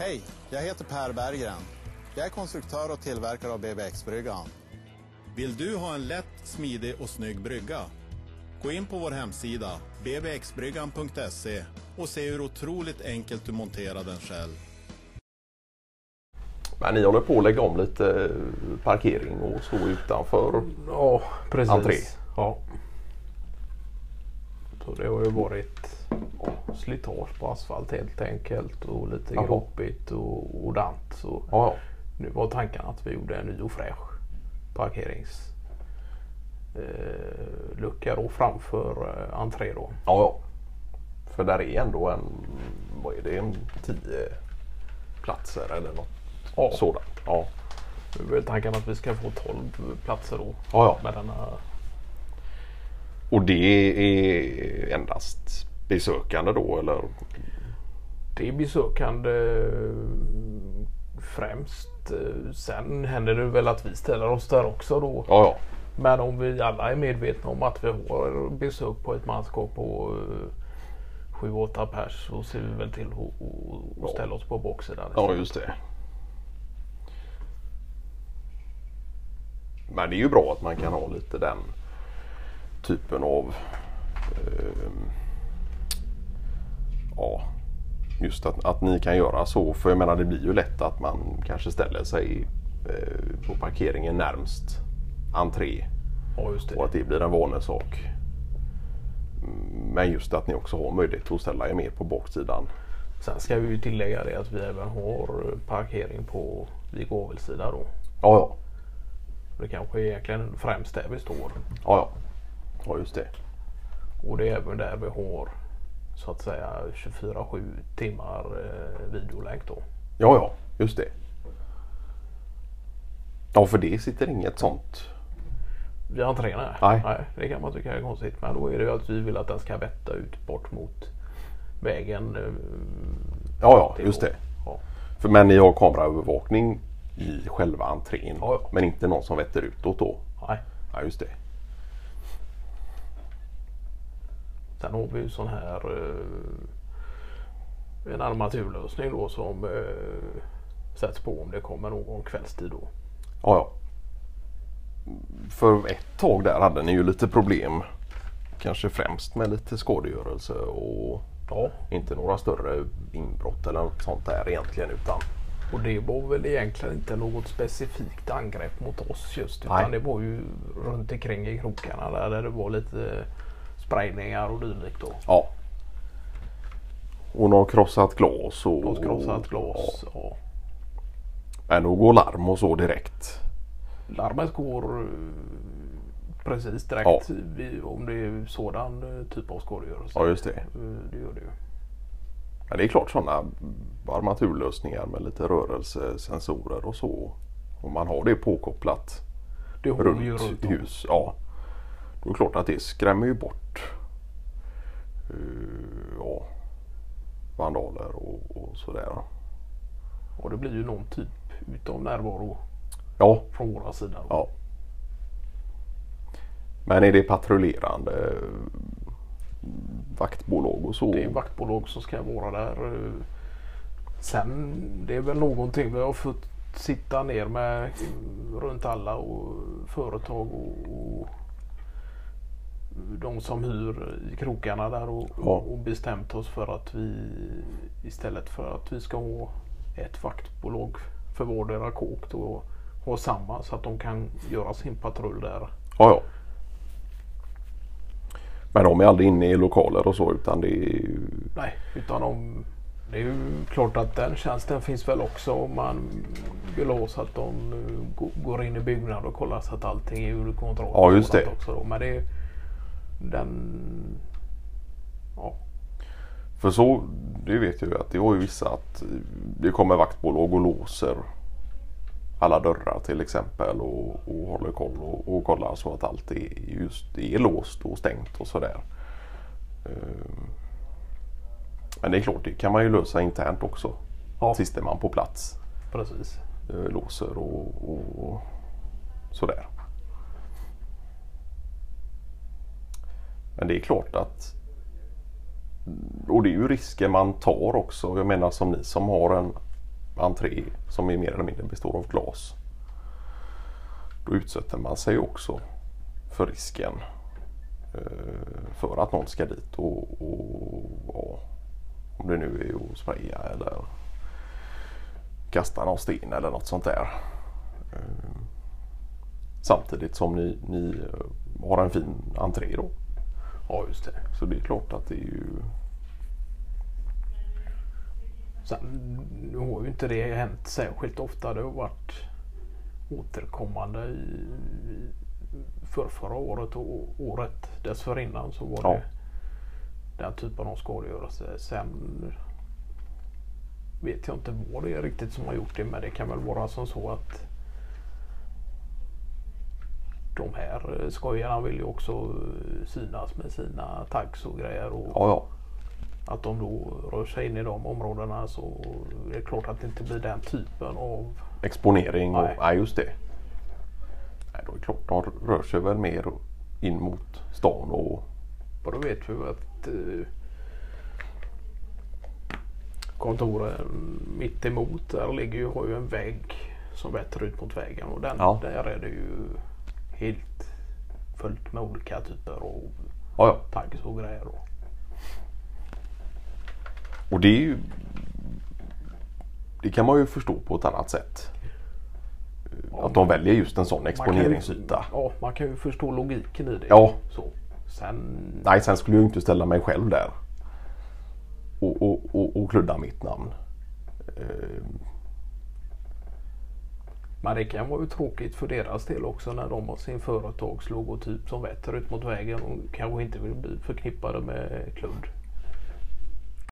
Hej, jag heter Per Berggren. Jag är konstruktör och tillverkare av BBX-bryggan. Vill du ha en lätt, smidig och snygg brygga? Gå in på vår hemsida, bbxbryggan.se och se hur otroligt enkelt du monterar den själv. Men ni håller på att lägga om lite parkering och så utanför Ja, precis. Entré. Ja. Så det har ju varit slitage på asfalt helt enkelt och lite Jaha. gropigt och, och dant. Så Ja, nu var tanken att vi gjorde en ny och fräsch parkerings eh, då framför eh, entré då. ja. För där är ändå en, vad är det, en tio platser eller något Ja. sådant. Ja, Nu är tanken att vi ska få 12 platser då ja, ja. med denna Och det är endast besökande då eller? Det är besökande eh, främst. Eh, Sen händer det väl att vi ställer oss där också då. Ja, ja. Men om vi alla är medvetna om att vi har besök på ett manskap på 7-8 pers så ser vi väl till att ställa oss på baksidan. Ja, just det. Men det är ju bra att man kan ha lite den typen av ehm, ja, just att, att ni kan göra så. För jag menar det blir ju lätt att man kanske ställer sig eh, på parkeringen närmst entré Ja, just och det. att det blir en vanesak. Men just att ni också har möjlighet att ställa er mer på baksidan. Sen ska vi ju tillägga det att vi även har parkering på vid gavelsida då. Ja, ja. Det kanske är egentligen främst där vi står. Ja, ja. Ja, just det. Och det är även där vi har så att säga 24-7 timmar eh, videolänk då. Ja, ja, just det. Ja, för det sitter inget sånt. Vid entrén nej. Nej. nej. Det kan man tycka är konstigt. Men då är det ju att vi vill att den ska vetta ut bort mot vägen. eh, Ja, ja, just det. Ja. För, men ni har kameraövervakning i själva entrén. Ja, ja. Men inte någon som vetter utåt då. Nej. Ja, just det. Sen har vi ju sån här eh, en armaturlösning då som eh, sätts på om det kommer någon kvällstid då. Ja, ja. För ett tag där hade ni ju lite problem. Kanske främst med lite skadegörelse och Ja. inte några större inbrott eller något sånt där egentligen utan Och det var väl egentligen inte något specifikt angrepp mot oss just utan Nej. det var ju runt omkring i krokarna där, där det var lite sprängningar och dylikt då. ja. Och något krossat glas och... Och krossat glas. Ja. Men då går larm och så direkt. Larmet går eh, precis direkt Ja. om det är sådan eh, typ av skadegörelse. Ja, just det. Eh, Det gör det ju. Ja, det är klart sådana armaturlösningar med lite rörelsesensorer och så. Om man har det påkopplat Det har runt runt hus. Ja. Då är det klart att det skrämmer ju bort eh, ja, vandaler och, och sådär. Och det blir ju någon typ utav närvaro Ja, från våra sida. ja. Men är det patrullerande eh, vaktbolag och så? Det är vaktbolag som ska vara där. eh. Sen det är väl någonting vi har fått sitta ner med runt alla och företag och, och de som hyr i krokarna där och, Ja. och bestämt oss för att vi istället för att vi ska ha ett vaktbolag för vardera kåk då ha samma så att de kan göra sin patrull där. Ja, ja. Men de är aldrig inne i lokaler och så utan det är ju... Nej, utan de, det är ju klart att den tjänsten finns väl också om man vill ha så att de eh, gå- går in i byggnaden och kollar så att allting är under kontroll. Ja, just det. Också då. Men det är den... Ja, För så, det vet jag ju att det har ju vissa att det kommer vaktbolag och låser alla dörrar till exempel och, och håller koll och, och kollar så att allt är, just, det är låst och stängt och sådär. Eh, Men det är klart, det kan man ju lösa internt också. Ja. Sist är man på plats. precis. eh, Låser och, och sådär. Men det är klart att och det är ju risker man tar också. Jag menar som ni som har en entré som är mer eller mindre består av glas. Då utsätter man sig också för risken eh, för att någon ska dit och, och ja, om det nu är att spraya eller kasta någon sten eller något sånt där. Eh, samtidigt som ni, ni har en fin entré då. Ja, just det. Så det är klart att det är ju Sen nu har ju inte det hänt särskilt ofta. Det har varit återkommande i i förrförra året och året dessförinnan så var Ja. det den typen av skadegörelse. Sen vet jag inte vad det är riktigt som har gjort det men det kan väl vara som så att de här skojarna vill ju också synas med sina tags och grejer. Och Ja, ja. att de då rör sig in i de områdena så är det klart att det inte blir den typen av... Exponering och... Nej. Nej, just det. Nej, då är det klart. De rör sig väl mer in mot stan och... Och då vet vi att eh, kontoret mitt emot där ligger ju, har ju en vägg som vetter ut mot vägen och den, Ja. där är det ju helt fullt med olika typer av Ja, ja. tags och grejer. Och, Och det är ju... Det kan man ju förstå på ett annat sätt. Att de väljer just en sån exponeringsyta. Ju, ja, man kan ju förstå logiken i det. Ja. Så. Sen Nej, sen skulle jag ju inte ställa mig själv där. Och, och, och, och kludda mitt namn. Men det kan vara ju tråkigt för deras del också när de har sin företagslogotyp som vetter ut mot vägen och kanske inte vill bli förknippade med kludd.